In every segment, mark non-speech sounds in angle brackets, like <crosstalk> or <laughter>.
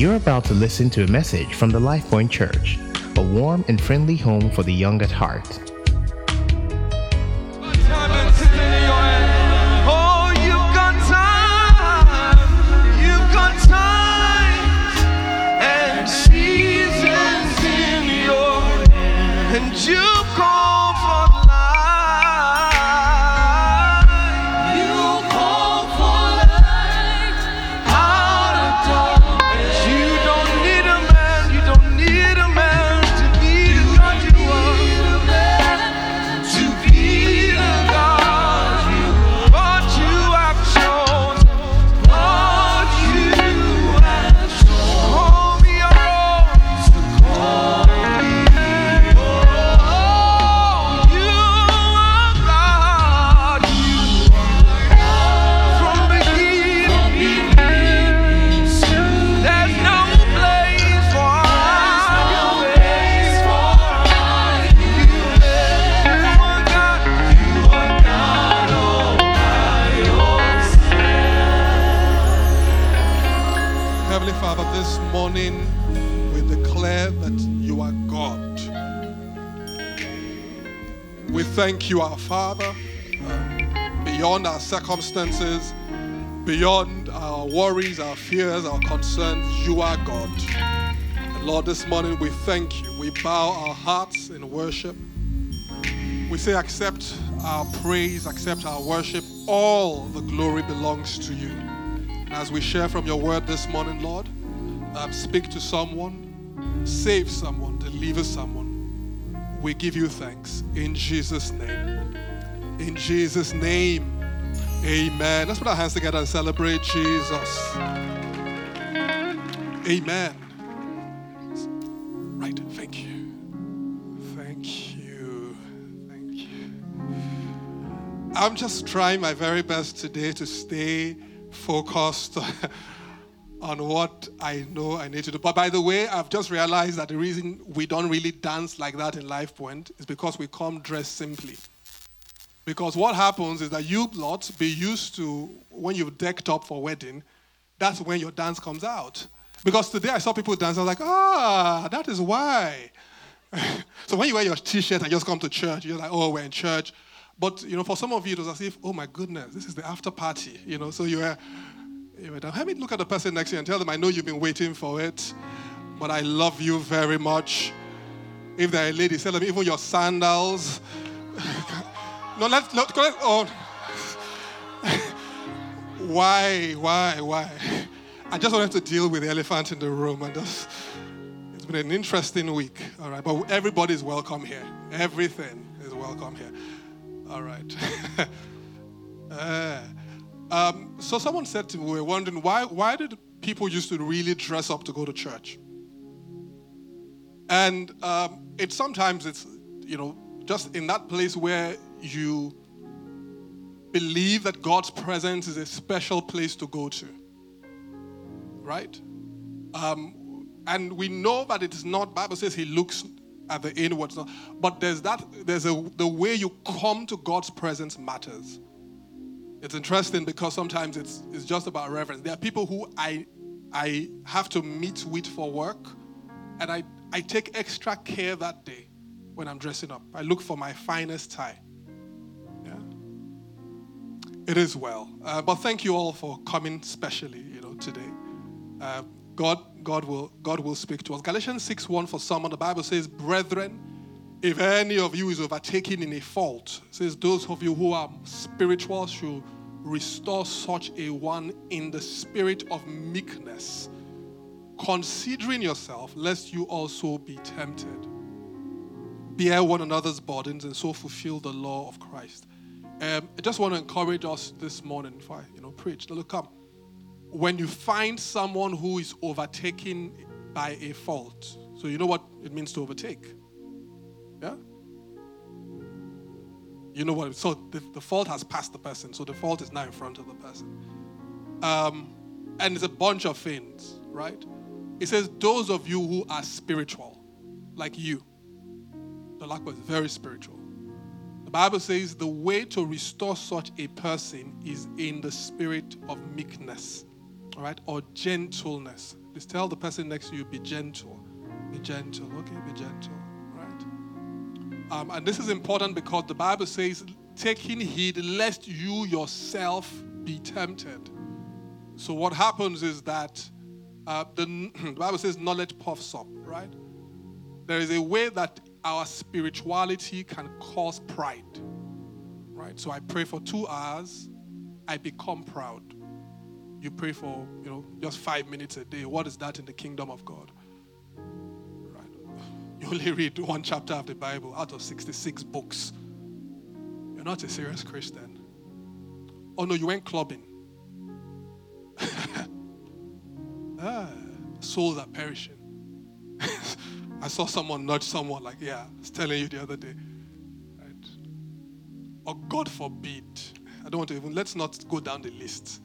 You're about to listen to a message from the LifePoint Church, a warm and friendly home for the young at heart. Thank you, our Father, uh, beyond our circumstances, beyond our worries, our fears, our concerns, you are God. And Lord, this morning we thank you. We bow our hearts in worship. We say, accept our praise, accept our worship. All the glory belongs to you. And As we share from your word this morning, Lord, um, speak to someone, save someone, deliver someone. We give you thanks in Jesus' name. In Jesus' name, amen. Let's put our hands together and celebrate Jesus. Amen. Right, thank you. Thank you. Thank you. I'm just trying my very best today to stay focused <laughs> on what I know I need to do. But by the way, I've just realized that the reason we don't really dance like that in Life Point is because we come dressed simply. Because what happens is that you lot be used to when you've decked up for wedding, that's when your dance comes out. Because today I saw people dance, I was like, ah, that is why. <laughs> so when you wear your t-shirt and just come to church, you're like, oh, we're in church. But you know, for some of you, it was as if, oh my goodness, this is the after party. You know, so you were, were down. Let me look at the person next to you and tell them, I know you've been waiting for it, but I love you very much. If they're a lady, tell them even your sandals. <laughs> no, let's not. Let, oh. <laughs> why, why, why? I just wanted to deal with the elephant in the room, and just, it's been an interesting week. All right, but everybody's welcome here. Everything is welcome here. All right. <laughs> Uh, um, so someone said to me, we were wondering why why did people used to really dress up to go to church? And um, it sometimes it's you know just in that place where you believe that God's presence is a special place to go to, right? Um, and we know that it is not. Bible says He looks at the inwards, but there's that. There's a the way you come to God's presence matters. It's interesting because sometimes it's it's just about reverence. There are people who I I have to meet with for work, and I I take extra care that day when I'm dressing up. I look for my finest tie. Yeah, it is well. Uh, but thank you all for coming specially, you know, today. Uh, God God will God will speak to us. Galatians 6 1 for someone. The Bible says, "Brethren." If any of you is overtaken in a fault, says those of you who are spiritual should restore such a one in the spirit of meekness, considering yourself, lest you also be tempted. Bear one another's burdens and so fulfill the law of Christ. Um, I just want to encourage us this morning, if I, you know, preach. Look up. When you find someone who is overtaken by a fault, so you know what it means to overtake. Yeah? You know what? So the, the fault has passed the person. So the fault is now in front of the person. Um, and it's a bunch of things, right? It says, those of you who are spiritual, like you. The lack was very spiritual. The Bible says the way to restore such a person is in the spirit of meekness, all right, or gentleness. Please tell the person next to you, be gentle. Be gentle. Okay, be gentle. Um, and this is important because the Bible says, taking heed lest you yourself be tempted. So what happens is that uh, the, <clears throat> the Bible says knowledge puffs up, right? There is a way that our spirituality can cause pride, right? So I pray for two hours, I become proud. You pray for, you know, just five minutes a day. What is that in the kingdom of God? You only read one chapter of the Bible out of 66 books. You're not a serious Christian. Oh no, you went clubbing. <laughs> ah, souls are perishing. <laughs> I saw someone nudge someone like, yeah, I was telling you the other day. Right? Or God forbid, I don't want to even, let's not go down the list.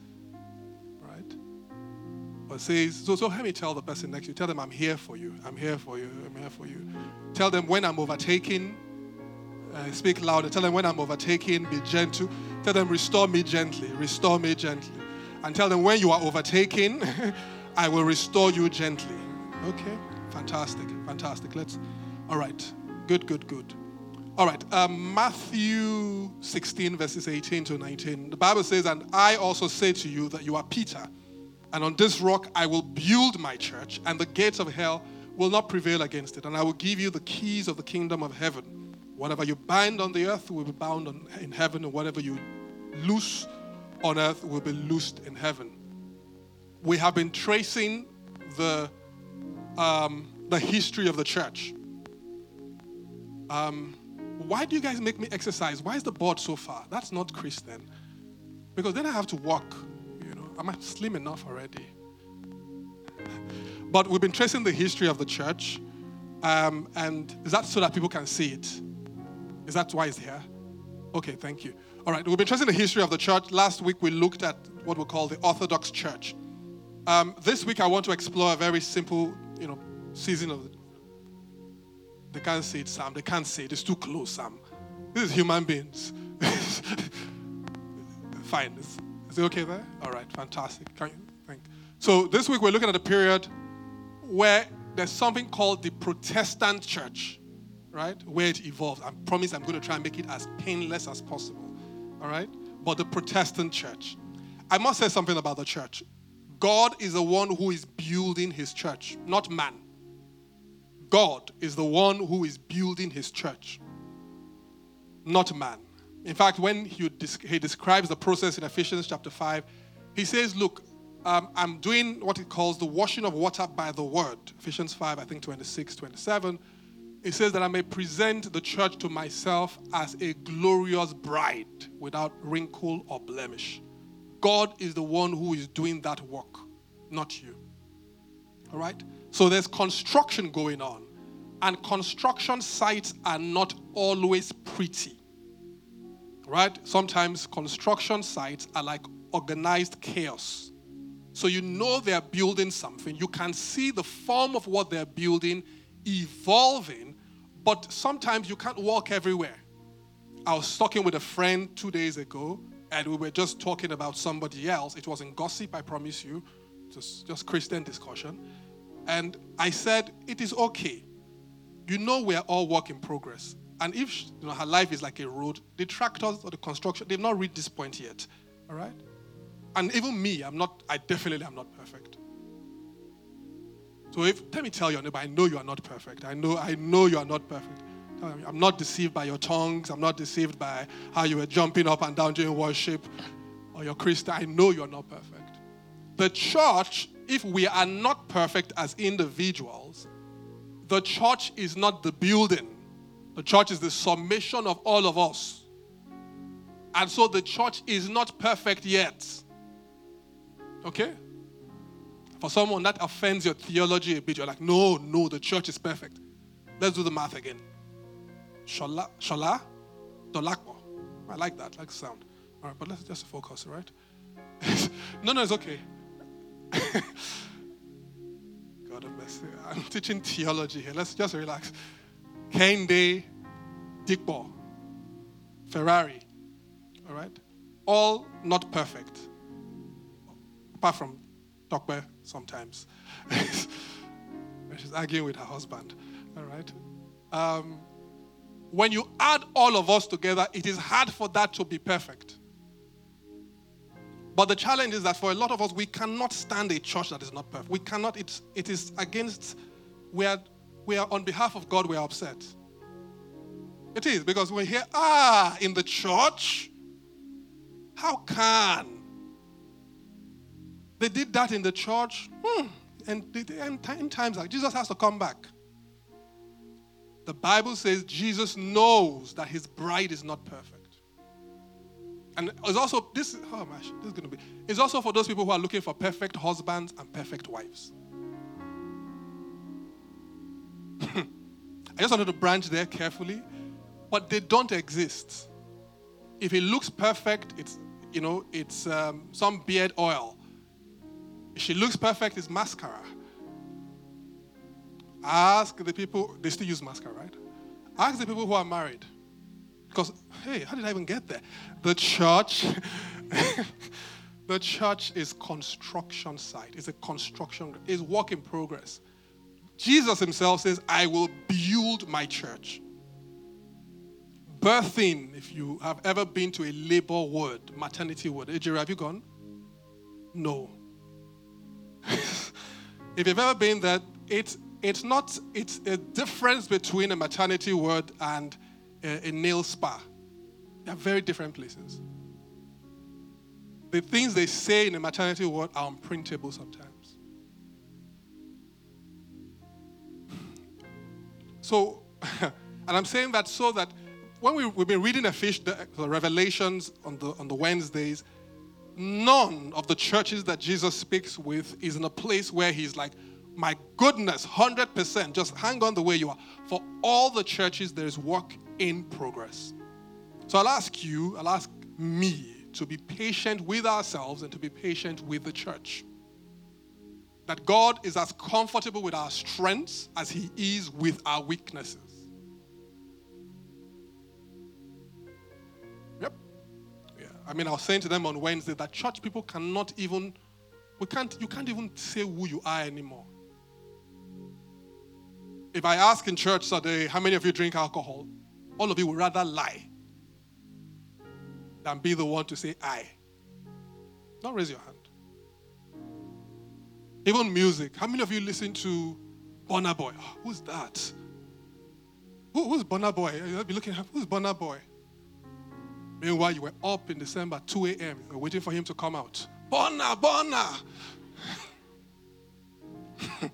But says, so, so let me tell the person next to you, tell them I'm here for you. I'm here for you. I'm here for you. Tell them when I'm overtaken, uh, speak louder. Tell them when I'm overtaken, be gentle. Tell them, restore me gently. Restore me gently. And tell them when you are overtaken, <laughs> I will restore you gently. Okay? Fantastic, fantastic. Let's, all right. Good, good, good. All right. Um, Matthew 16, verses 18 to 19. The Bible says, And I also say to you that you are Peter, and on this rock I will build my church, and the gates of hell will not prevail against it. And I will give you the keys of the kingdom of heaven. Whatever you bind on the earth will be bound on, in heaven, and whatever you loose on earth will be loosed in heaven. We have been tracing the um, the history of the church. Um, why do you guys make me exercise? Why is the board so far? That's not Christian. Because then I have to walk. Know, I'm slim enough already. but we've been tracing the history of the church, um, and is that so that people can see it? Is that why it's here? Okay, thank you. All right, we've been tracing the history of the church. Last week we looked at what we call the Orthodox Church. Um, this week I want to explore a very simple, you know, season of the. They can't see it, Sam. They can't see it. It's too close, Sam. This is human beings. <laughs> Fine. Is, is, it okay there? All right. Fantastic. Can you, thank. So this week we're looking at a period where there's something called the Protestant Church, right? Where it evolved. I promise I'm going to try and make it as painless as possible. All right. But the Protestant Church. I must say something about the church. God is the one who is building his church, not man. God is the one who is building his church, not man. In fact, when he, he describes the process in Ephesians chapter 5, he says, Look, um, I'm doing what he calls the washing of water by the word. Ephesians 5, I think 26, 27. It says that I may present the church to myself as a glorious bride without wrinkle or blemish. God is the one who is doing that work, not you. All right? So there's construction going on, and construction sites are not always pretty. Right? Sometimes construction sites are like organized chaos. So you know they're building something, you can see the form of what they're building evolving, but sometimes you can't walk everywhere. I was talking with a friend two days ago and we were just talking about somebody else. It wasn't gossip, I promise you, just, just Christian discussion. And I said, It is okay. You know, we're all work in progress. And if you know, her life is like a road, the tractors or the construction, they've not reached this point yet. All right? And even me, I'm not, I definitely am not perfect. So if let me tell your neighbor, I know you are not perfect. I know, I know you are not perfect. I'm not deceived by your tongues. I'm not deceived by how you were jumping up and down during worship or your Christian. I know you're not perfect. The church, if we are not perfect as individuals, the church is not the building. The church is the summation of all of us. And so the church is not perfect yet. Okay? For someone that offends your theology a bit, you're like, no, no, the church is perfect. Let's do the math again. Shola, Shola, Dolakbo. I like that, I like sound. All right, but let's just focus, right? <laughs> no, no, it's okay. <laughs> God mercy. I'm teaching theology here. Let's just relax. Kende, Dickball, Ferrari, all right? All not perfect, apart from Tokwe sometimes. <laughs> She's arguing with her husband. All right. Um, when you add all of us together, it is hard for that to be perfect. But the challenge is that for a lot of us, we cannot stand a church that is not perfect. We cannot, it's, it is against, we are, we are on behalf of God, we are upset. It is because we hear, ah, in the church, how can? They did that in the church. Hmm. And in times like Jesus has to come back. The Bible says Jesus knows that his bride is not perfect. And it's also this oh my this is gonna be it's also for those people who are looking for perfect husbands and perfect wives. I just wanted to branch there carefully, but they don't exist. If it looks perfect, it's you know, it's um, some beard oil. If she looks perfect, it's mascara. Ask the people, they still use mascara, right? Ask the people who are married. Because, hey, how did I even get there? The church, <laughs> the church is construction site. It's a construction, it's work in progress. Jesus himself says, I will build my church. Birthing, if you have ever been to a labor ward, maternity ward, Ejiri, have you gone? No. <laughs> if you've ever been there, it's it's not it's a difference between a maternity ward and a, a nail spa. They're very different places. The things they say in a maternity ward are unprintable sometimes. So, <laughs> and I'm saying that so that when we, have been reading the fish, the, the Revelations on the, on the Wednesdays, none of the churches that Jesus speaks with is in a place where he's like, my goodness, 100%, just hang on the way you are. For all the churches, there is work in progress. So I'll ask you, I'll ask me to be patient with ourselves and to be patient with the church. That God is as comfortable with our strengths as He is with our weaknesses. Yep. Yeah. I mean, I was saying to them on Wednesday that church people cannot even, we can't, you can't even say who you are anymore. If I ask in church today, how many of you drink alcohol? All of you would rather lie than be the one to say I. Don't raise your hand. Even music. How many of you listen to Burna Boy? Oh, who's that? Who, who's Burna Boy? You'll be looking at who's Burna Boy? Meanwhile, you were up in December, 2 a.m., you were waiting for him to come out. Burna, Burna! <laughs>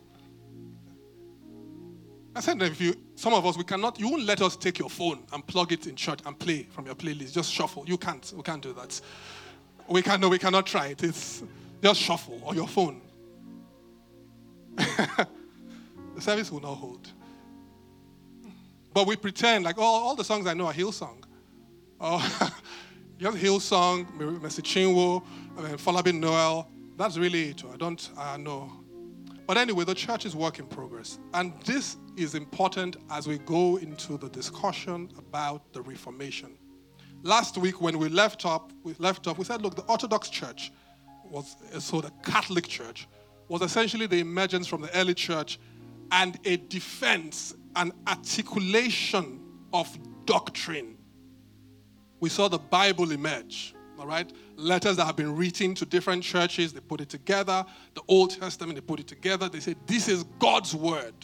I said that if you, some of us, we cannot, you won't let us take your phone and plug it in church and play from your playlist. Just shuffle. You can't. We can't do that. We can no, we cannot try it. It's just shuffle on your phone. <laughs> the service will not hold. But we pretend like, oh, all the songs I know are Hillsong. Oh, <laughs> just Hillsong, Mercy Chinwo, Falabi Noel. That's really it. I don't uh, know. But anyway, the church is work in progress. And this is important as we go into the discussion about the Reformation. Last week, when we left up, we left up, we said, look, the Orthodox Church was so the Catholic Church was essentially the emergence from the early church and a defense an articulation of doctrine. We saw the Bible emerge all right? Letters that have been written to different churches, they put it together. The Old Testament, they put it together. They say, This is God's word.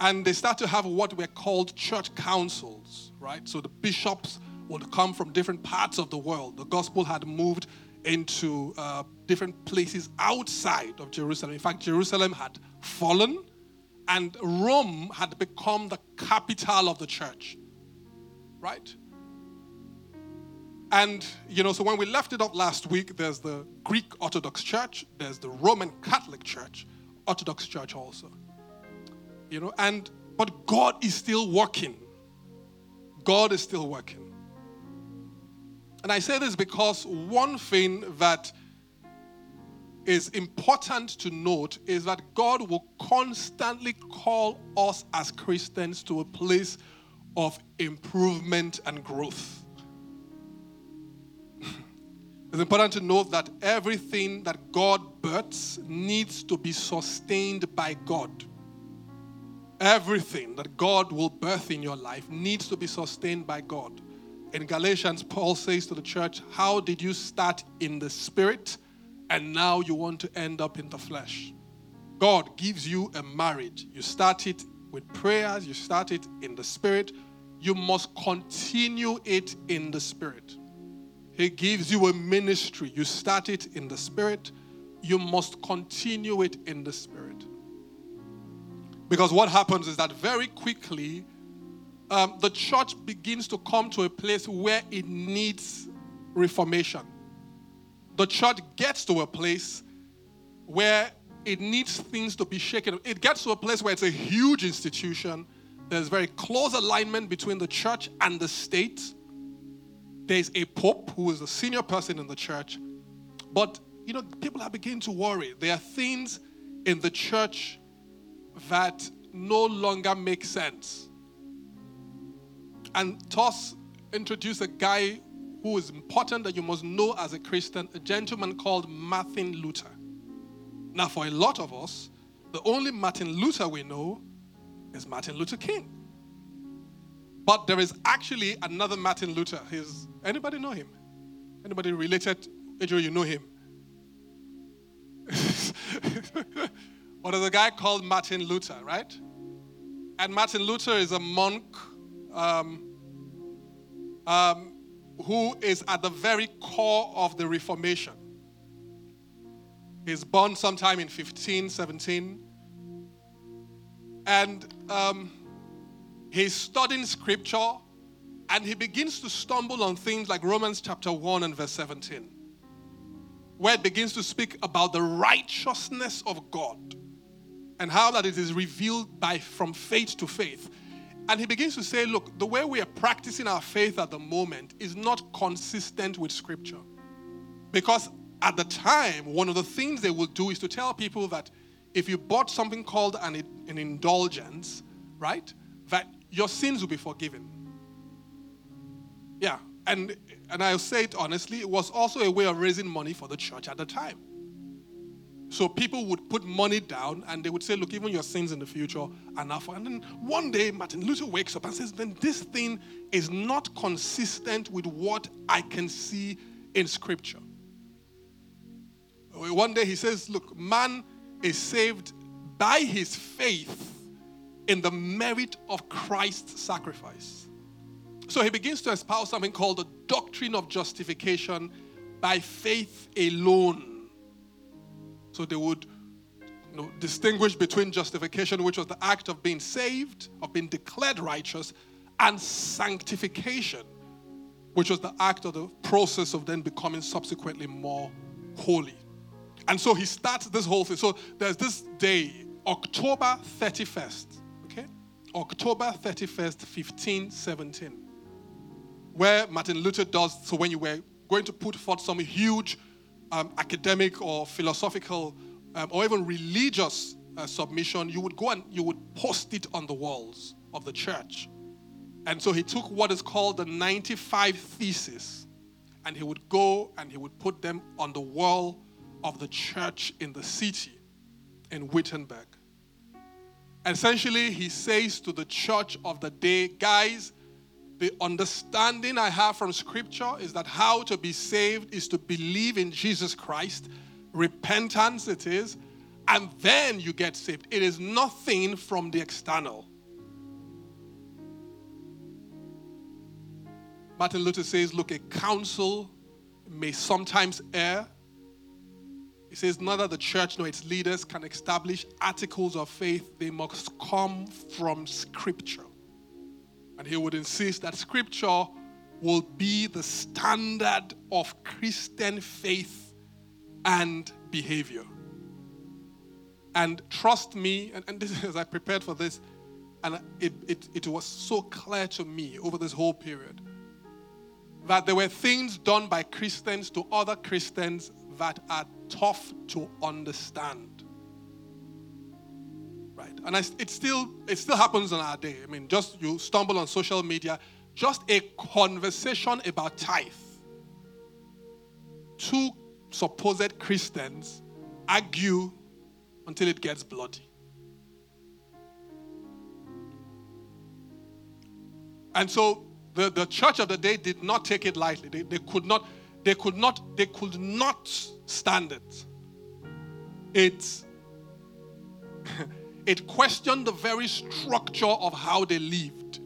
And they start to have what were called church councils, right? So the bishops would come from different parts of the world. The gospel had moved into uh, different places outside of Jerusalem. In fact, Jerusalem had fallen, and Rome had become the capital of the church, right? And, you know, so when we left it up last week, there's the Greek Orthodox Church, there's the Roman Catholic Church, Orthodox Church also. You know, and, but God is still working. God is still working. And I say this because one thing that is important to note is that God will constantly call us as Christians to a place of improvement and growth. <laughs> It's important to note that everything that God births needs to be sustained by God. Everything that God will birth in your life needs to be sustained by God. In Galatians, Paul says to the church, How did you start in the spirit and now you want to end up in the flesh? God gives you a marriage. You start it with prayers, you start it in the spirit. You must continue it in the spirit. He gives you a ministry. You start it in the spirit. You must continue it in the spirit. Because what happens is that very quickly, um, the church begins to come to a place where it needs reformation. The church gets to a place where it needs things to be shaken. It gets to a place where it's a huge institution. There's very close alignment between the church and the state. There's a pope who is a senior person in the church. But, you know, people are beginning to worry. There are things in the church that no longer make sense. And Toss introduced a guy who is important that you must know as a Christian, a gentleman called Martin Luther. Now, for a lot of us, the only Martin Luther we know is Martin Luther King. But there is actually another Martin Luther. His, anybody know him? Anybody related? Adrian, you know him. <laughs> well, there's a guy called Martin Luther, right? And Martin Luther is a monk um, um, who is at the very core of the Reformation. He's born sometime in 1517. And um, he's studying scripture and he begins to stumble on things like Romans chapter 1 and verse 17, where it begins to speak about the righteousness of God and how that it is revealed by from faith to faith. And he begins to say, look, the way we are practicing our faith at the moment is not consistent with scripture. Because at the time, one of the things they will do is to tell people that if you bought something called an, an indulgence, right, that your sins will be forgiven. Yeah, and and I'll say it honestly, it was also a way of raising money for the church at the time. So people would put money down and they would say, Look, even your sins in the future are now for. And then one day, Martin Luther wakes up and says, Then this thing is not consistent with what I can see in Scripture. One day he says, Look, man is saved by his faith in the merit of Christ's sacrifice. So he begins to espouse something called the doctrine of justification by faith alone. So they would you know, distinguish between justification, which was the act of being saved, of being declared righteous, and sanctification, which was the act of the process of then becoming subsequently more holy. And so he starts this whole thing. So there's this day, October 31st, okay? October 31st, 1517, where Martin Luther does, so when you were going to put forth some huge um, academic or philosophical um, or even religious uh, submission, you would go and you would post it on the walls of the church. And so he took what is called the 95 Theses and he would go and he would put them on the wall of the church in the city in Wittenberg. Essentially, he says to the church of the day, guys, the understanding I have from scripture is that how to be saved is to believe in Jesus Christ. Repentance, it is, and then you get saved. It is nothing from the external. Martin Luther says, look, a council may sometimes err, he says, neither the church nor its leaders can establish articles of faith, they must come from Scripture. And he would insist that Scripture will be the standard of Christian faith and behavior. And trust me, and, and this, <laughs> as I prepared for this, and it, it, it was so clear to me over this whole period that there were things done by Christians to other Christians that are tough to understand. And I, it still it still happens in our day. I mean, just you stumble on social media, just a conversation about tithe. two supposed Christians argue until it gets bloody. And so the, the church of the day did not take it lightly. They, they could not, they could not, they could not stand it. It, <laughs> it questioned the very structure of how they lived.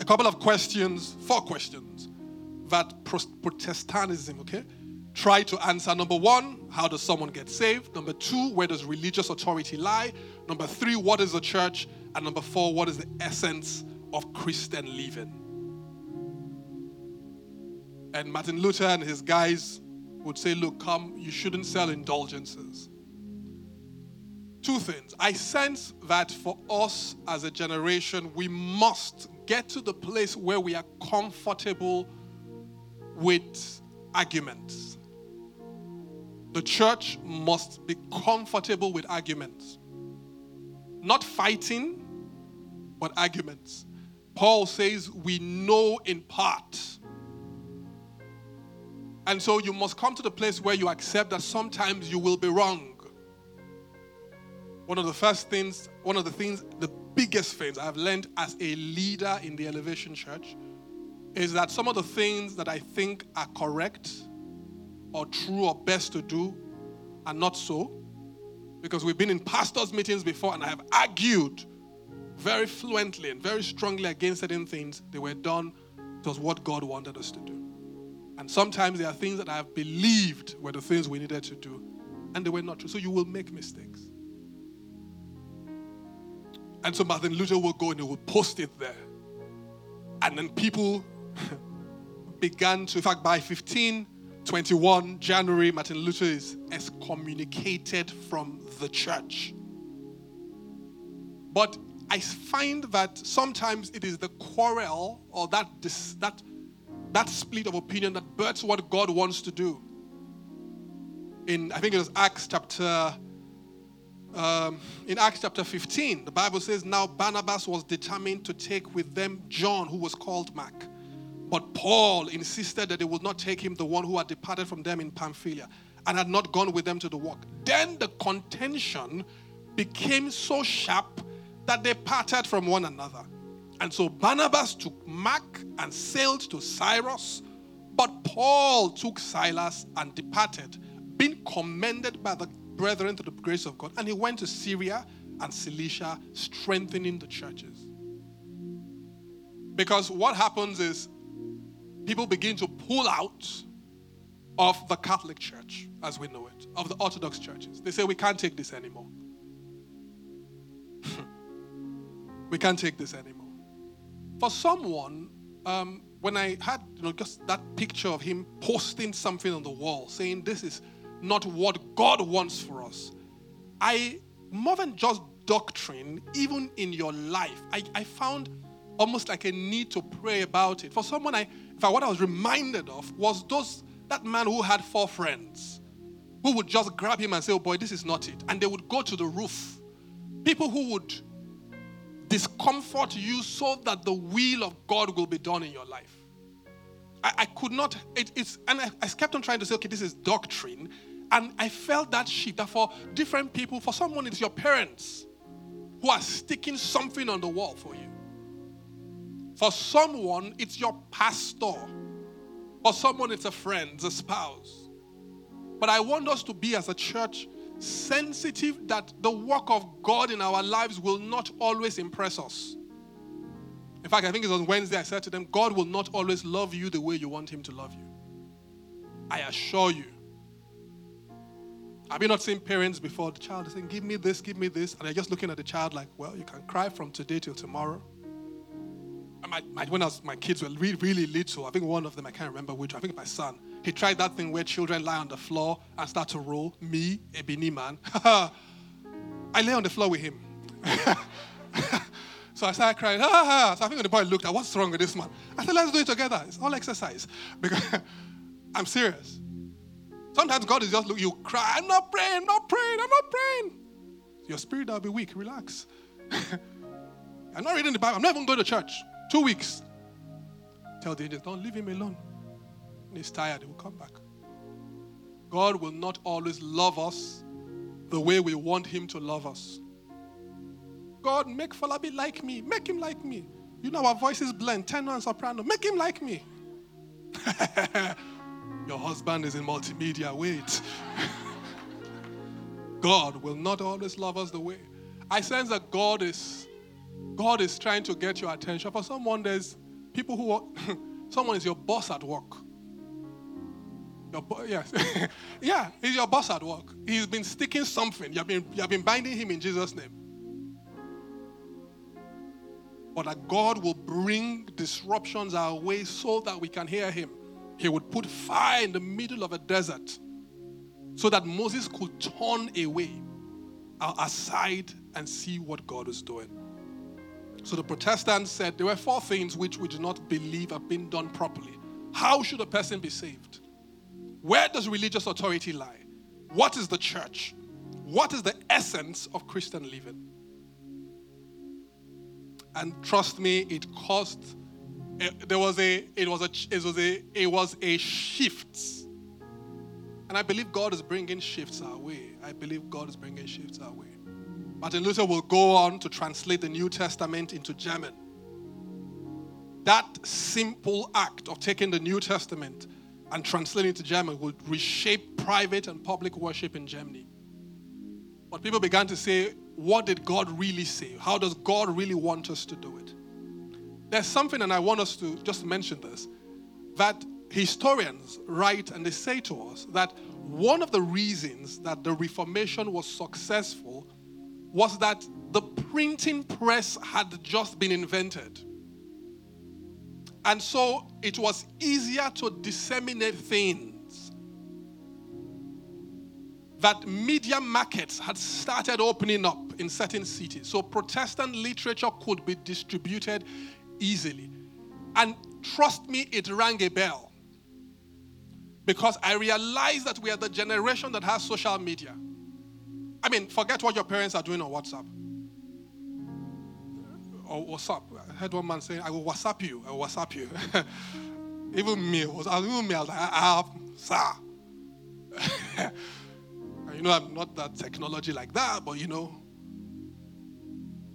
A couple of questions, four questions that Protestantism, okay, try to answer. Number one, how does someone get saved? Number two, where does religious authority lie? Number three, what is the church? And number four, what is the essence of Christian living? And Martin Luther and his guys would say, Look, come, you shouldn't sell indulgences. Two things. I sense that for us as a generation, we must get to the place where we are comfortable with arguments. The church must be comfortable with arguments. Not fighting, but arguments. Paul says, We know in part. And so you must come to the place where you accept that sometimes you will be wrong. One of the first things, one of the things, the biggest things I've learned as a leader in the Elevation Church is that some of the things that I think are correct or true or best to do are not so. Because we've been in pastors' meetings before and I have argued very fluently and very strongly against certain things. They were done, was what God wanted us to do. And sometimes there are things that I have believed were the things we needed to do, and they were not true. So you will make mistakes. And so Martin Luther will go and he will post it there. And then people <laughs> began to, in fact, by 1521 January, Martin Luther is excommunicated from the church. But I find that sometimes it is the quarrel or that, that, that split of opinion that births what God wants to do. In, I think it was Acts chapter um, in Acts chapter 15, the Bible says, Now Barnabas was determined to take with them John, who was called Mark. But Paul insisted that they would not take him, the one who had departed from them in Pamphylia, and had not gone with them to the work. Then the contention became so sharp that they parted from one another. And so Barnabas took Mark and sailed to Cyprus, but Paul took Silas and departed, being commended by the brethren through the grace of God. And he went to Syria and Cilicia, strengthening the churches. Because what happens is people begin to pull out of the Catholic Church as we know it, of the Orthodox churches. They say, we can't take this anymore. <laughs> we can't take this anymore. For someone, um, when I had you know just that picture of him posting something on the wall saying this is not what God wants for us. I, more than just doctrine, even in your life, I, I found almost like a need to pray about it. For someone, I, in fact, what I was reminded of was those, that man who had four friends who would just grab him and say, Oh boy, this is not it. And they would go to the roof. People who would discomfort you so that the will of God will be done in your life. I, I could not, it, it's, and I, I kept on trying to say, okay, this is doctrine. And I felt that shift that for different people, for someone, it's your parents who are sticking something on the wall for you. For someone, it's your pastor. For someone, it's a friend, it's a spouse. But I want us to be, as a church, sensitive that the work of God in our lives will not always impress us. In fact, I think it was on Wednesday I said to them, God will not always love you the way you want Him to love you. I assure you. Have you not seen parents before? The child is saying, Give me this, give me this. And they're just looking at the child like, Well, you can cry from today till tomorrow. My, my, when was, my kids were really, really little, I think one of them, I can't remember which, I think my son, he tried that thing where children lie on the floor and start to roll. Me, a Bini man. <laughs> I lay on the floor with him. <laughs> so I started crying. So I think the boy looked at what's wrong with this man. I said, let's do it together. It's all exercise. <laughs> Because I'm serious. Sometimes God is just look, you cry, I'm not praying, I'm not praying, I'm not praying. Your spirit will be weak. Relax. <laughs> I'm not reading the Bible. I'm not even going to church. Two weeks. Tell the angels, don't leave him alone. When he's tired, he will come back. God will not always love us the way we want him to love us. God, make Falabi like me. Make him like me. You know our voices blend, tenor and soprano. Make him like me. <laughs> Your husband is in multimedia. Wait. God will not always love us the way. I sense that God is God is trying to get your attention. For someone, there's people who <laughs> someone is your boss at work. Your bo- yes. <laughs> yeah, he's your boss at work. He's been sticking something. You have been, you have been binding him in Jesus' name. But that God will bring disruptions our way so that we can hear him. He would put fire in the middle of a desert so that Moses could turn away, uh, aside, and see what God was doing. So the Protestants said there were four things which we do not believe have been done properly. How should a person be saved? Where does religious authority lie? What is the church? What is the essence of Christian living? And trust me, it cost. Eh, there was a. It was a. It was a. It was a shift. And I believe God is bringing shifts our way. I believe God is bringing shifts our way. Martin Luther will go on to translate the New Testament into German. That simple act of taking the New Testament and translating it to German would reshape private and public worship in Germany. But people began to say, what did God really say? How does God really want us to do it? There's something, and I want us to just mention this, that historians write and they say to us that one of the reasons that the Reformation was successful was that the printing press had just been invented. And so it was easier to disseminate things. That media markets had started opening up in certain cities. So Protestant literature could be distributed easily. And trust me, it rang a bell. Because I realized that we are the generation that has social media. I mean, forget what your parents are doing on WhatsApp. Or WhatsApp. I heard one man saying, I will WhatsApp you. I will WhatsApp you. <laughs> even me, was, even me, I was like, have, sir. <laughs> you know, I'm not that technology like that, but you know.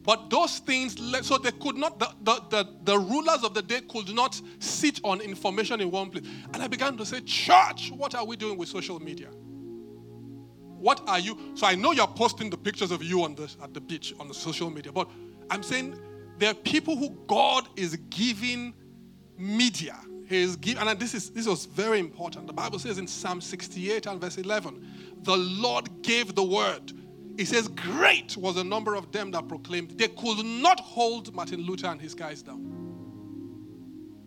But those things, so they could not, the, the, the, the rulers of the day could not sit on information in one place. And I began to say, Church, what are we doing with social media? What are you? So I know you're posting the pictures of you on the, at the beach on the social media, but I'm saying there are people who God is giving media. He is giving, and this is this was very important. The Bible says in Psalm 68 and verse 11, the Lord gave the word. He says, Great was the number of them that proclaimed. They could not hold Martin Luther and his guys down.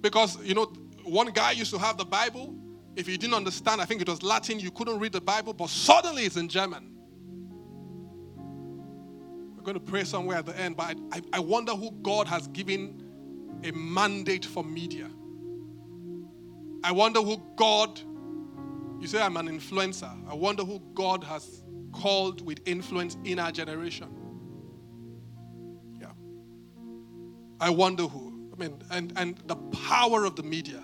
Because, you know, one guy used to have the Bible. If you didn't understand, I think it was Latin, you couldn't read the Bible, but suddenly it's in German. We're going to pray somewhere at the end, but I, I, I wonder who God has given a mandate for media. I wonder who God, you say I'm an influencer. I wonder who God has called with influence in our generation. Yeah. I wonder who. I mean, and, and the power of the media.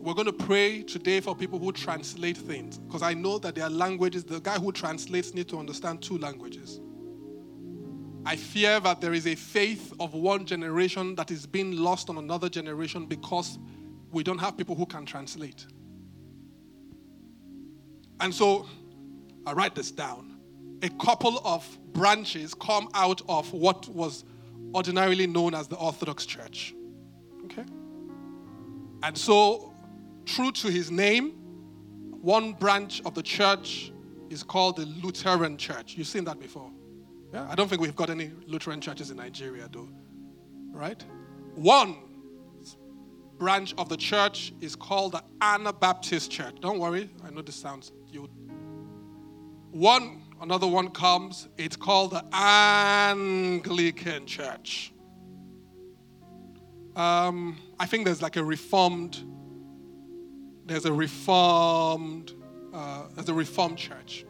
We're going to pray today for people who translate things because I know that there are languages, the guy who translates needs to understand two languages. I fear that there is a faith of one generation that is being lost on another generation because we don't have people who can translate. And so, I write this down. A couple of branches come out of what was ordinarily known as the Orthodox Church. Okay? And so, true to his name, one branch of the church is called the Lutheran Church. You've seen that before. Yeah? I don't think we've got any Lutheran churches in Nigeria, though. Right? One branch of the church is called the Anabaptist Church. Don't worry, I know this sounds you. One, another one comes, it's called the Anglican Church. Um, I think there's like a reformed, there's a reformed, uh, there's a reformed church.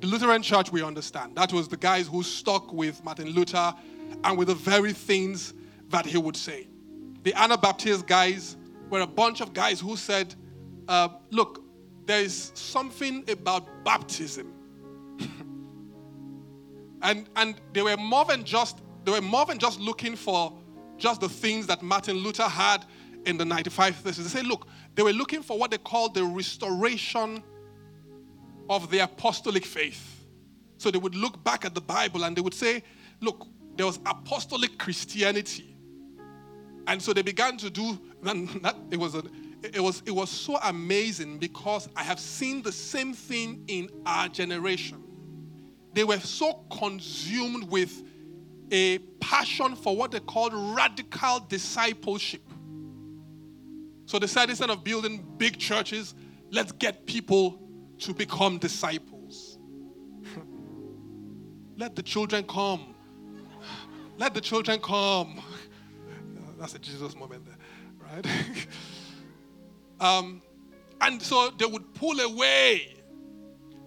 The Lutheran church, we understand. That was the guys who stuck with Martin Luther and with the very things that he would say. The Anabaptist guys were a bunch of guys who said, uh, look, there is something about baptism. And and they were more than just they were more than just looking for just the things that Martin Luther had in the 95 Theses. They say, look, they were looking for what they called the restoration of the apostolic faith. So they would look back at the Bible and they would say, look, there was apostolic Christianity. And so they began to do <laughs> that. It was, a, it, was, it was so amazing because I have seen the same thing in our generation. They were so consumed with a passion for what they called radical discipleship. So they said instead of building big churches, let's get people to become disciples. <laughs> Let the children come. Let the children come. <laughs> That's a Jesus moment there, right? <laughs> um, and so they would pull away.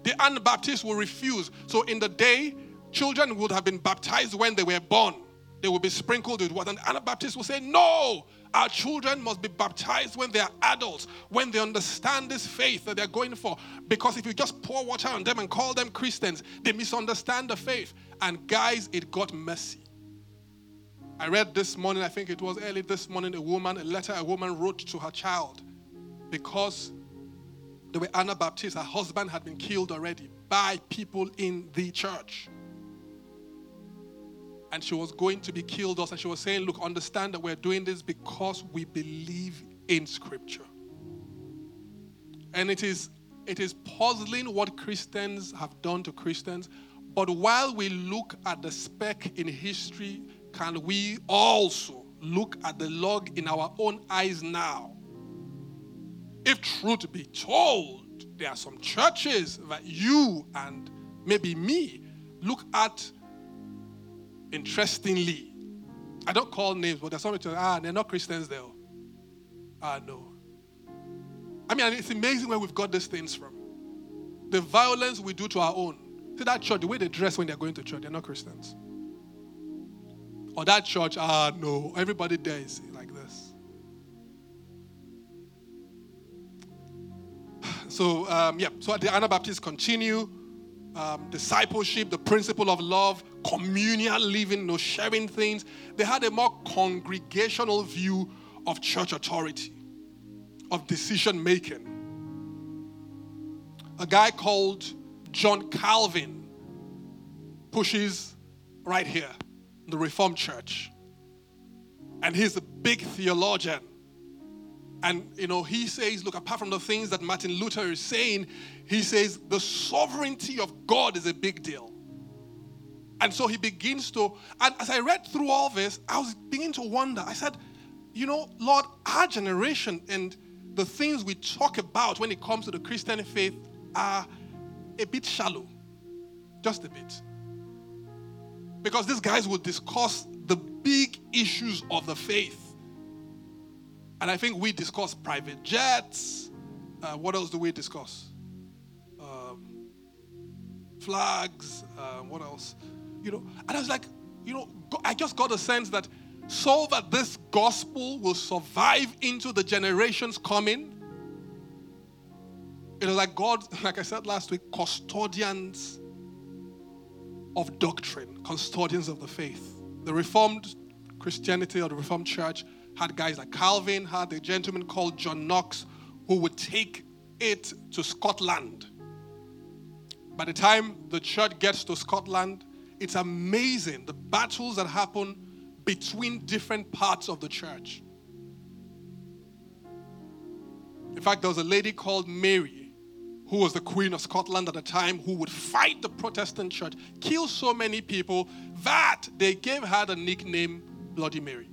The Anabaptists will refuse. So in the day, children would have been baptized when they were born. They would be sprinkled with water. And Anabaptists will say, No, our children must be baptized when they are adults, when they understand this faith that they're going for. Because if you just pour water on them and call them Christians, they misunderstand the faith. And guys, it got messy. I read this morning, I think it was early this morning, a woman, a letter a woman wrote to her child because they were Anabaptists. Her husband had been killed already by people in the church and she was going to be killed us. And she was saying, Look, understand that we're doing this because we believe in Scripture. And it is, it is puzzling what Christians have done to Christians. But while we look at the speck in history, can we also look at the log in our own eyes now? If truth be told, there are some churches that you and maybe me look at Interestingly, I don't call names, but there's some people, ah, they're not Christians there. Ah, no. I mean, it's amazing where we've got these things from. The violence we do to our own. See that church, the way they dress when they're going to church, they're not Christians. Or that church, ah, no, everybody there is So, um, yeah, so the Anabaptists continue um, discipleship, the principle of love, communal living, no sharing things. They had a more congregational view of church authority, of decision making. A guy called John Calvin pushes right here, the Reformed Church. And he's a big theologian. And you know, he says, look, apart from the things that Martin Luther is saying, he says the sovereignty of God is a big deal. And so he begins to, and as I read through all this, I was beginning to wonder. I said, you know, Lord, our generation and the things we talk about when it comes to the Christian faith are a bit shallow. Just a bit. Because these guys will discuss the big issues of the faith and I think we discuss private jets. Uh, what else do we discuss? Um, flags. Uh, what else? You know, and I was like, you know, I just got a sense that so that this gospel will survive into the generations coming. It was like God, <laughs> like I said last week, custodians of doctrine, custodians of the faith. The Reformed Christianity or the Reformed Church had guys like Calvin, had a gentleman called John Knox who would take it to Scotland. By the time the church gets to Scotland, it's amazing the battles that happen between different parts of the church. In fact, there was a lady called Mary, who was the Queen of Scotland at the time, who would fight the Protestant church, kill so many people that they gave her the nickname Bloody Mary.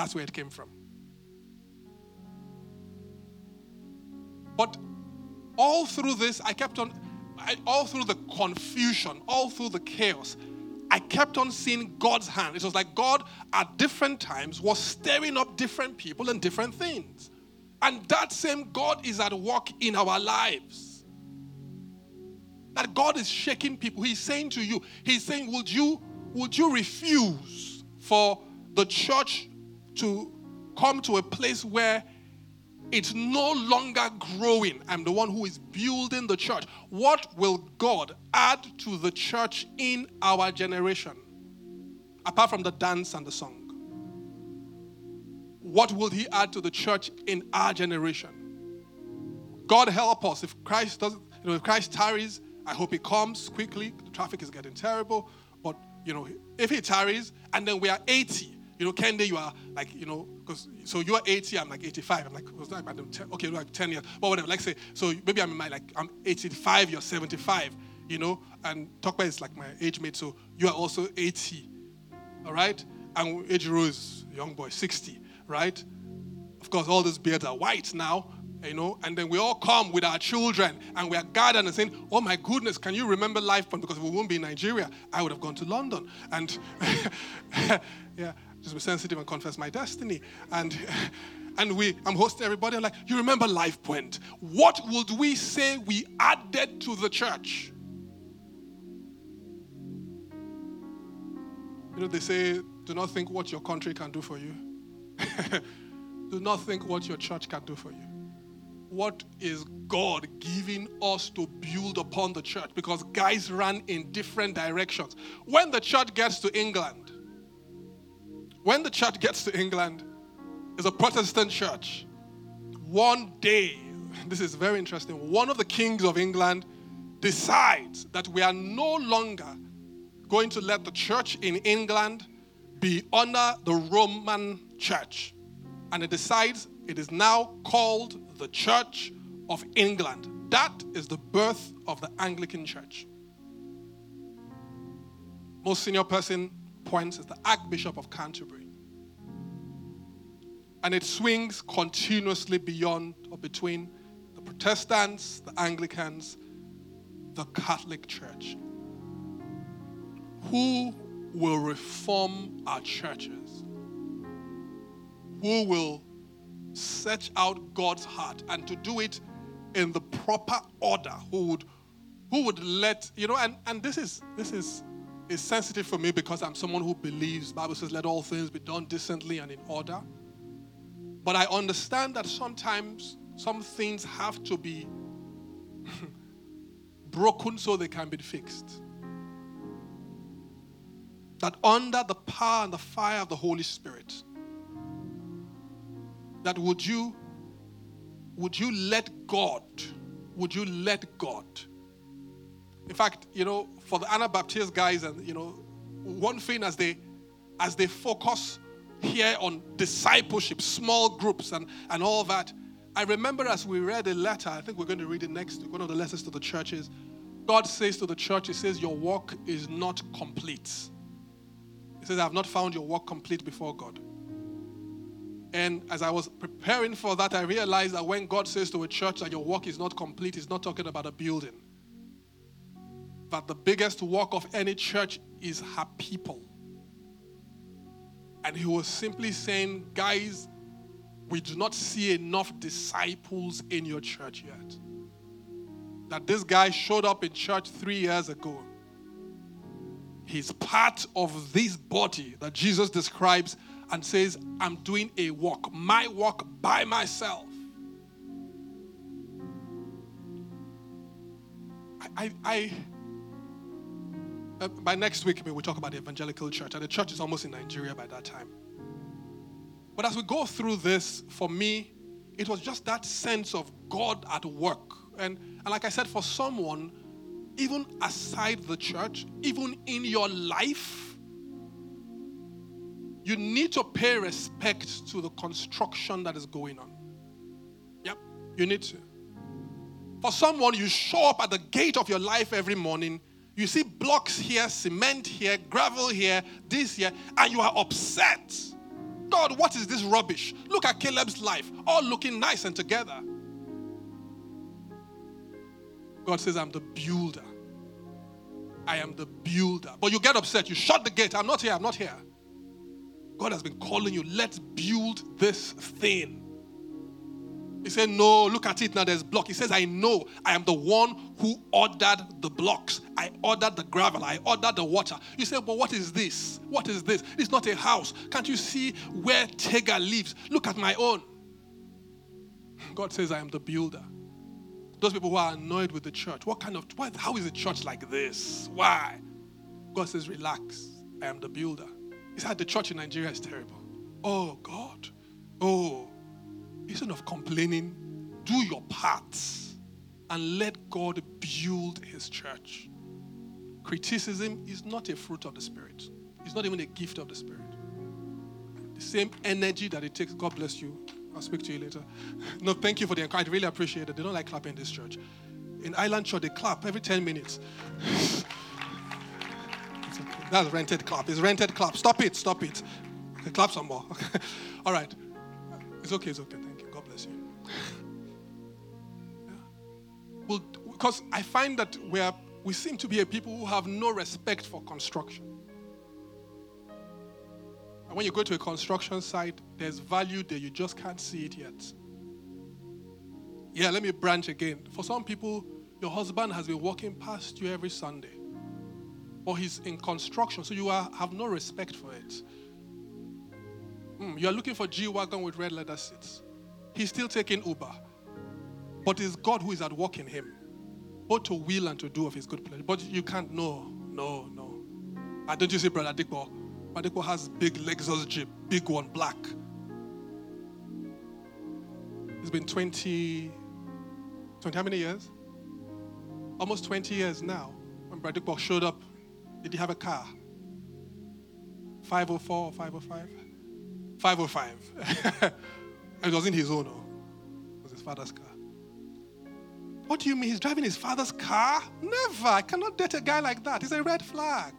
That's where it came from. But all through this, I kept on, I, all through the confusion, all through the chaos, I kept on seeing God's hand. It was like God at different times was stirring up different people and different things. And that same God is at work in our lives. That God is shaking people. He's saying to you, He's saying, Would you, would you refuse for the church to come to a place where It's no longer growing. I'm the one who is building the church. What will God add to the church in our generation? Apart from the dance and the song. What will He add to the church in our generation? God help us. If Christ doesn't, you know, if Christ tarries, I hope He comes quickly. The traffic is getting terrible. But you know, if He tarries, and then we are 80, you know, Kende, you are like, you know, because so you're 80, I'm like 85. I'm like, was that about 10, okay, like 10 years, but whatever. Like say, so maybe I'm in my like I'm 85, you're 75, you know, and Tokpa is like my age mate, so you are also 80, all right? And age rose, young boy, 60, right? Of course, all those beards are white now, you know, and then we all come with our children and we are gathered and saying, Oh my goodness, can you remember life? Because we won't be in Nigeria, I would have gone to London. And <laughs> yeah, just be sensitive and confess my destiny. And <laughs> and we I'm hosting everybody. I'm like, you remember Life Point? What would we say we added to the church? You know, they say, do not think what your country can do for you. <laughs> do not think what your church can do for you. What is God giving us to build upon the church? Because guys run in different directions. When the church gets to England, when the church gets to England, it's a Protestant church. One day, this is very interesting, one of the kings of England decides that we are no longer going to let the church in England be under the Roman church. And it decides it is now called the Church of England. That is the birth of the Anglican Church. Most senior person points is the Archbishop of Canterbury. And it swings continuously beyond or between the Protestants, the Anglicans, the Catholic Church. Who will reform our churches? Who will search out God's heart and to do it in the proper order? Who would who would let you know and, and this is this is is sensitive for me because I'm someone who believes Bible says let all things be done decently and in order. But I understand that sometimes some things have to be <laughs> broken so they can be fixed. That under the power and the fire of the Holy Spirit, that would you would you let God, would you let God? In fact, you know, for the Anabaptist guys, and you know, one thing as they as they focus here on discipleship, small groups, and, and all that. I remember as we read a letter, I think we're going to read it next one of the letters to the churches. God says to the church, He says, Your work is not complete. He says, I have not found your work complete before God. And as I was preparing for that, I realized that when God says to a church that your work is not complete, He's not talking about a building. That the biggest work of any church is her people. And he was simply saying, guys, we do not see enough disciples in your church yet. That this guy showed up in church three years ago. He's part of this body that Jesus describes and says, I'm doing a walk, my walk by myself. I, I, I uh, by next week, we'll talk about the evangelical church, and the church is almost in Nigeria by that time. But as we go through this, for me, it was just that sense of God at work. And, and like I said, for someone, even aside the church, even in your life, you need to pay respect to the construction that is going on. Yep, you need to. For someone, you show up at the gate of your life every morning you see blocks here, cement here, gravel here, this here, and you are upset. God, what is this rubbish? Look at Caleb's life, all looking nice and together. God says, I'm the builder. I am the builder. But you get upset. You shut the gate. I'm not here. I'm not here. God has been calling you. Let's build this thing. He said, No, look at it now, there's block. He says, I know I am the one who ordered the blocks. I ordered the gravel. I ordered the water. You say, But what is this? What is this? It's not a house. Can't you see where Tegar lives? Look at my own. God says, I am the builder. Those people who are annoyed with the church, what kind of, how is the church like this? Why? God says, relax, I am the builder. He said, the church in Nigeria is terrible. Oh, God. Oh, instead of complaining, do your parts and let God build his church. Criticism is not a fruit of the Spirit, it's not even a gift of the Spirit. The same energy that it takes, God bless you. I'll speak to you later. <laughs> No, thank you for the encouragement. I really appreciate it. They don't like clapping in this church. In Island Church, they clap every 10 minutes. <laughs> That's rented clap. It's rented clap. Stop it. Stop it. Okay, clap some more. <laughs> All right. It's okay. It's okay. Thank you. God bless you. yeah. Well, because I find that we are, we seem to be a people who have no respect for construction. And when you go to a construction site, there's value there, you just can't see it yet. Yeah, let me branch again. For some people, your husband has been walking past you every Sunday, or he's in construction, so you are, have no respect for it. Mm, you are looking for G Wagon with red leather seats. He's still taking Uber, but it's God who is at work in him, to will and to do of his good pleasure. But you can't, no, no, no. And don't you see, Brother Dikbo? Madeko has big Lexus Jeep, big one, black. It's been 20, 20 how many years? Almost 20 years now. When Brother Bradikbo showed up, did he have a car? 504 or 505? 505. <laughs> it wasn't his own, no. It was his father's car. What do you mean? He's driving his father's car? Never. I cannot date a guy like that. It's a red flag.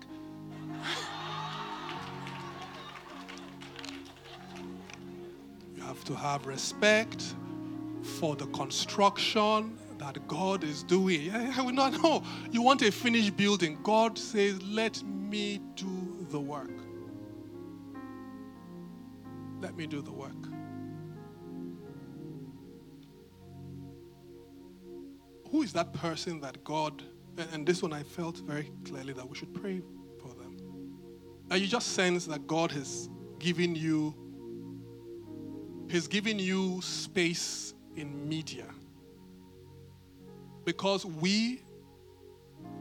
You have to have respect for the construction that God is doing. I will not know. You want a finished building. God says, Let me do the work. Let me do the work. Who is that person that God, and this one I felt very clearly that we should pray for them. And you just sense that God has given you He's given you space in media. Because we,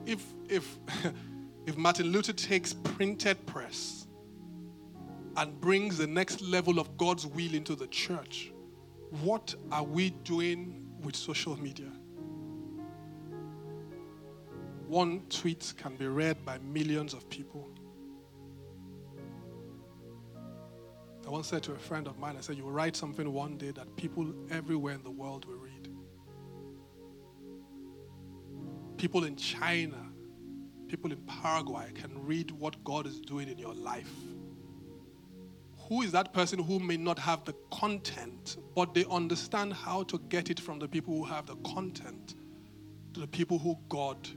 if, if, <laughs> if Martin Luther takes printed press and brings the next level of God's will into the church, what are we doing with social media? One tweet can be read by millions of people. I once said to a friend of mine, I said, You will write something one day that people everywhere in the world will read. People in China, people in Paraguay can read what God is doing in your life. Who is that person who may not have the content, but they understand how to get it from the people who have the content to the people who God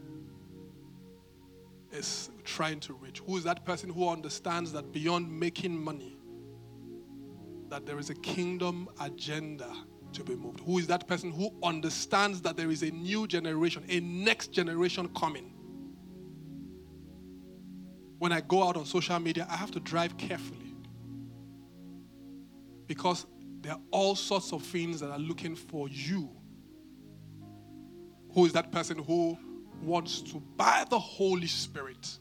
is trying to reach? Who is that person who understands that beyond making money, that there is a kingdom agenda to be moved? Who is that person who understands that there is a new generation, a next generation coming? When I go out on social media, I have to drive carefully because there are all sorts of things that are looking for you. Who is that person who wants to, by the Holy Spirit,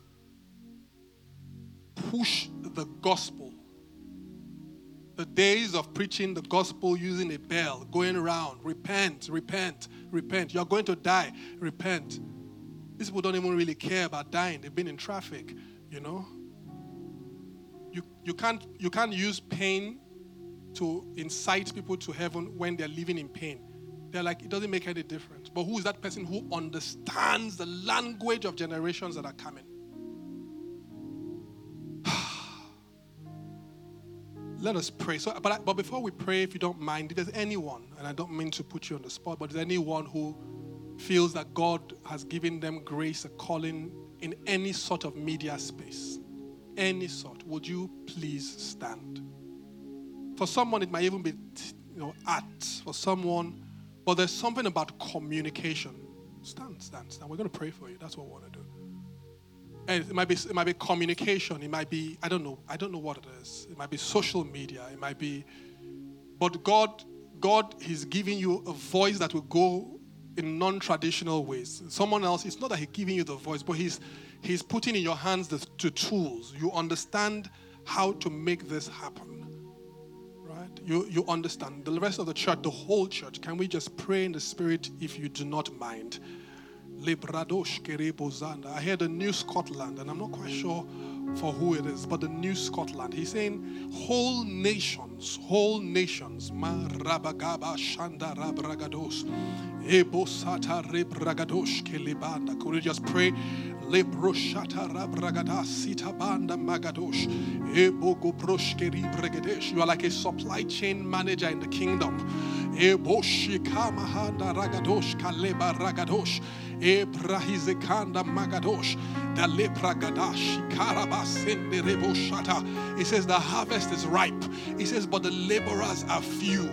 push the gospel the days of preaching the gospel using a bell, going around, repent, repent, repent. You're going to die, repent. These people don't even really care about dying. They've been in traffic, you know. You, you, can't, you can't use pain to incite people to heaven when they're living in pain. They're like, it doesn't make any difference. But who is that person who understands the language of generations that are coming? <sighs> let us pray. So, but, but before we pray, if you don't mind, if there's anyone, and I don't mean to put you on the spot, but there's anyone who feels that God has given them grace, a calling in any sort of media space, any sort, would you please stand? For someone, it might even be, you know, art. For someone, but there's something about communication. Stand, stand, stand. We're going to pray for you. That's what we want to do. And it might be it might be communication. It might be I don't know. I don't know what it is. It might be social media. It might be, but God God is giving you a voice that will go in non-traditional ways. Someone else, it's not that He's giving you the voice, but He's He's putting in your hands the, the tools. You understand how to make this happen. You you understand. The rest of the church, the whole church, can we just pray in the spirit if you do not mind? I heard the New Scotland, and I'm not quite sure for who it is, but the New Scotland. He's saying whole nations, whole nations. Ma rabagaba shanda rabragados. Ebo sata rebragadosh kelibanda. Could you just pray? You are like a supply chain manager in the kingdom. Ragadosh kaleba ragadosh. Ebrahizekanda magadosh. He says the harvest is ripe. He says, but the laborers are few.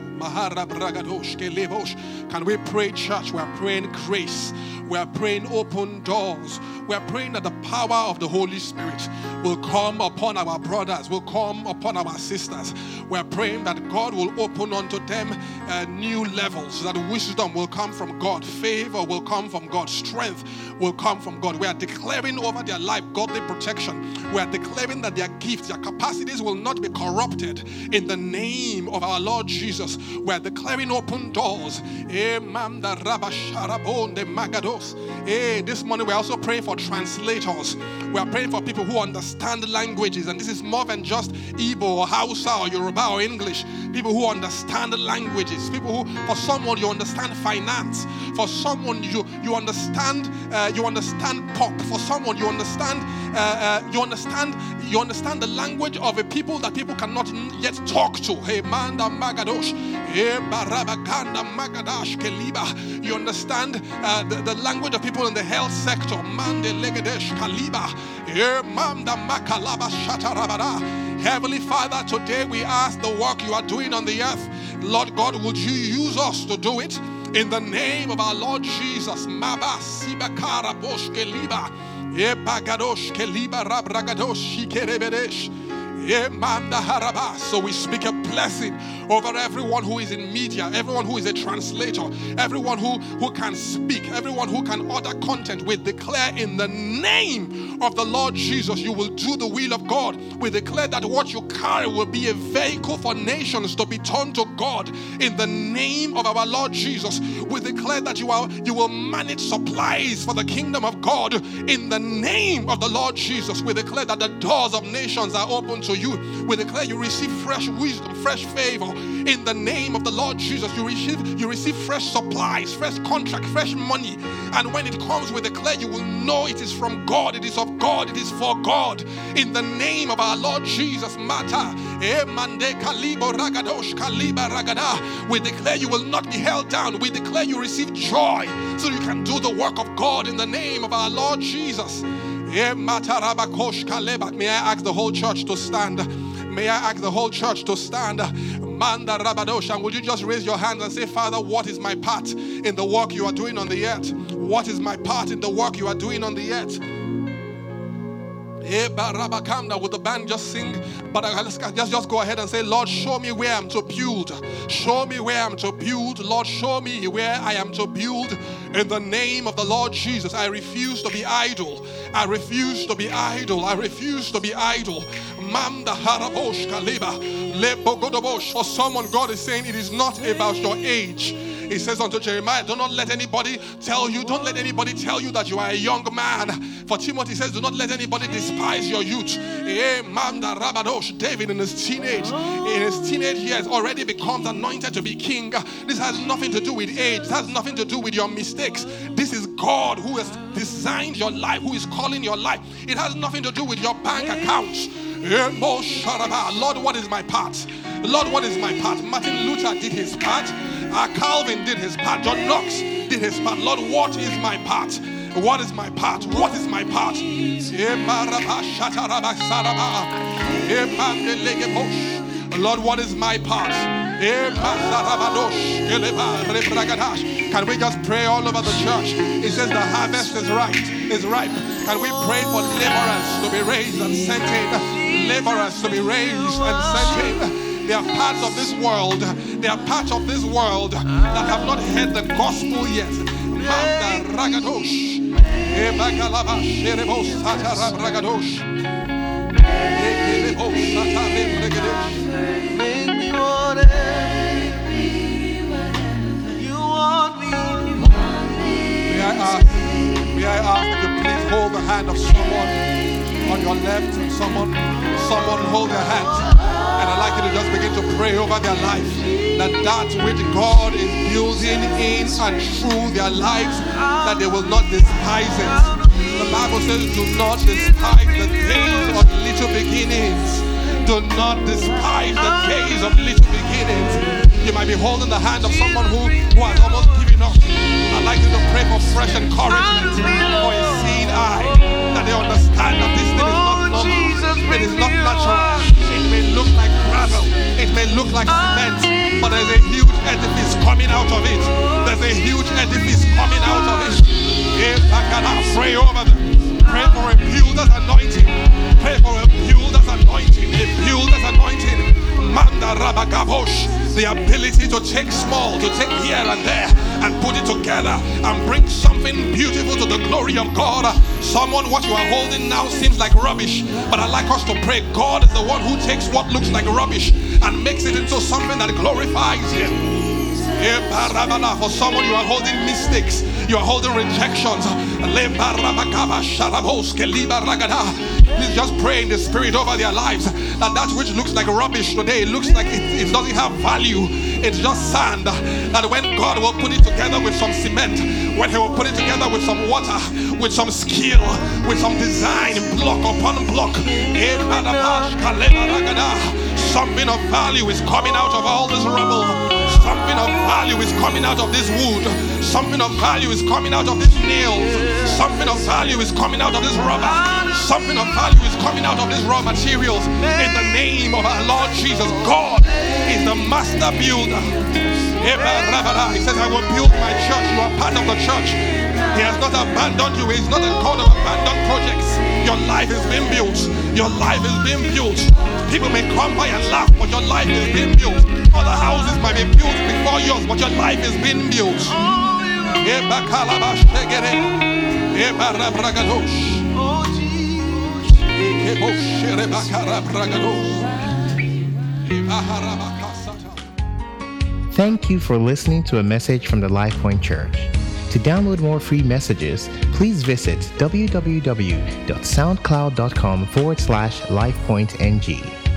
Can we pray, church? We are praying grace. We are praying open doors. We are praying that the power of the Holy Spirit will come upon our brothers, will come upon our sisters. We are praying that God will open unto them uh, new levels, that wisdom will come from God, favor will come from God, strength will come from God. We are declaring over their life godly protection. We are declaring that their gifts, their capacities will not be corrupted in the name of our Lord Jesus. We are declaring open doors. Magados. Eh, This morning we're also praying for translators. We are praying for people who understand languages, and this is more than just Igbo or Hausa or Yoruba or English. People who understand languages. People who, for someone, you understand finance. For someone, you you understand uh, you understand pop. For someone, you understand uh, uh, you understand you understand the language of a people that people cannot yet talk to. Hey, manda magadosh. Barabaganda magadash keliba. You understand uh, the, the language of people in the health sector. Mande legadesh kaliba. Manda makalaba shatarabada. Heavenly Father, today we ask the work you are doing on the earth. Lord God, would you use us to do it? In the name of our Lord Jesus. Maba sibakara bosh keliba. Keliba rabragadosh shikerebedesh. So we speak a blessing over everyone who is in media, everyone who is a translator, everyone who, who can speak, everyone who can order content. We declare in the name of the Lord Jesus, you will do the will of God. We declare that what you carry will be a vehicle for nations to be turned to God. In the name of our Lord Jesus, we declare that you are you will manage supplies for the kingdom of God. In the name of the Lord Jesus, we declare that the doors of nations are open to you. We declare you receive fresh wisdom, fresh favor. In the name of the Lord Jesus, you receive you receive fresh supplies, fresh contract, fresh money. And when it comes, we declare you will know it is from God, it is of God, it is for God. In the name of our Lord Jesus, Mata. Eh, Ragada. We declare you will not be held down. We declare you receive joy so you can do the work of God in the name of our Lord Jesus. May I ask the whole church to stand? May I ask the whole church to stand? Manda rabadosh. Would you just raise your hands and say, Father, what is my part in the work you are doing on the earth? What is my part in the work you are doing on the earth? Would the band just sing? But uh, let's just, just go ahead and say, Lord, show me where I'm to build. Show me where I'm to build. Lord, show me where I am to build. In the name of the Lord Jesus, I refuse to be idle. I refuse to be idle. I refuse to be idle. Mamda harabosh. Lebogodobosh. For someone, God is saying it is not about your age. He says unto Jeremiah, Do not let anybody tell you, don't let anybody tell you that you are a young man. For Timothy says, Do not let anybody despise your youth. David in his teenage, in his teenage years already becomes anointed to be king. This has nothing to do with age, it has nothing to do with your mistakes. This is God who has designed your life, who is calling your life. It has nothing to do with your bank accounts. Eh, Lord, what is my part? Lord, what is my part? Martin Luther did his part. Uh, Calvin did his part. John Knox did his part. Lord, what is my part? What is my part? What is my part? Lord, what is my part? Can we just pray all over the church? It says the harvest is right, is ripe. Can we pray for laborers to be raised and sent in? Laborers to be raised and sent in. There are parts of this world, there are parts of this world that have not heard the gospel yet. May I ask, may I ask you please hold the hand of someone on your left, someone, someone hold their hand. And I'd like you to just begin to pray over their life. That that which God is building in and through their lives, that they will not despise it. The Bible says, do not despise the days of little beginnings. Do not despise the days of little beginnings. You might be holding the hand of someone who, who has almost given up. I'd like you to pray for fresh encouragement for a seeing eye, that they understand that this thing is not normal. It is not natural. It may look like gravel. It may look like cement, but there's a huge edifice coming out of it. There's a huge edifice coming out of it. If I cannot pray over them, pray for a builder's anointing. Pray for a builder's anointing. A builder's anointing. Manda Rabagabosh. The ability to take small, to take here and there, and put it together and bring something beautiful to the glory of God. Someone, what you are holding now seems like rubbish, but I'd like us to pray. God is the one who takes what looks like rubbish and makes it into something that glorifies Him. For someone, you are holding mistakes, you are holding rejections. Please just pray in the spirit over their lives that that which looks like rubbish today, it looks like it, it doesn't have value. It's just sand. That when God will put it together with some cement, when He will put it together with some water, with some skill, with some design, block upon block, something of value is coming out of all this rubble. Something of value is coming out of this wood. Something of value is coming out of these nails. Something of value is coming out of this rubber. Something of value is coming out of these raw materials. In the name of our Lord Jesus, God is the master builder. He says, I will build my church. You are part of the church. He has not abandoned you. He's not a God of abandoned projects. Your life is being built. Your life is being built. People may come by and laugh, but your life is being built. Other houses might be built before yours, but your life is being built. Thank you for listening to a message from the LifePoint Church. To download more free messages, please visit www.soundcloud.com forward slash LifePointNG.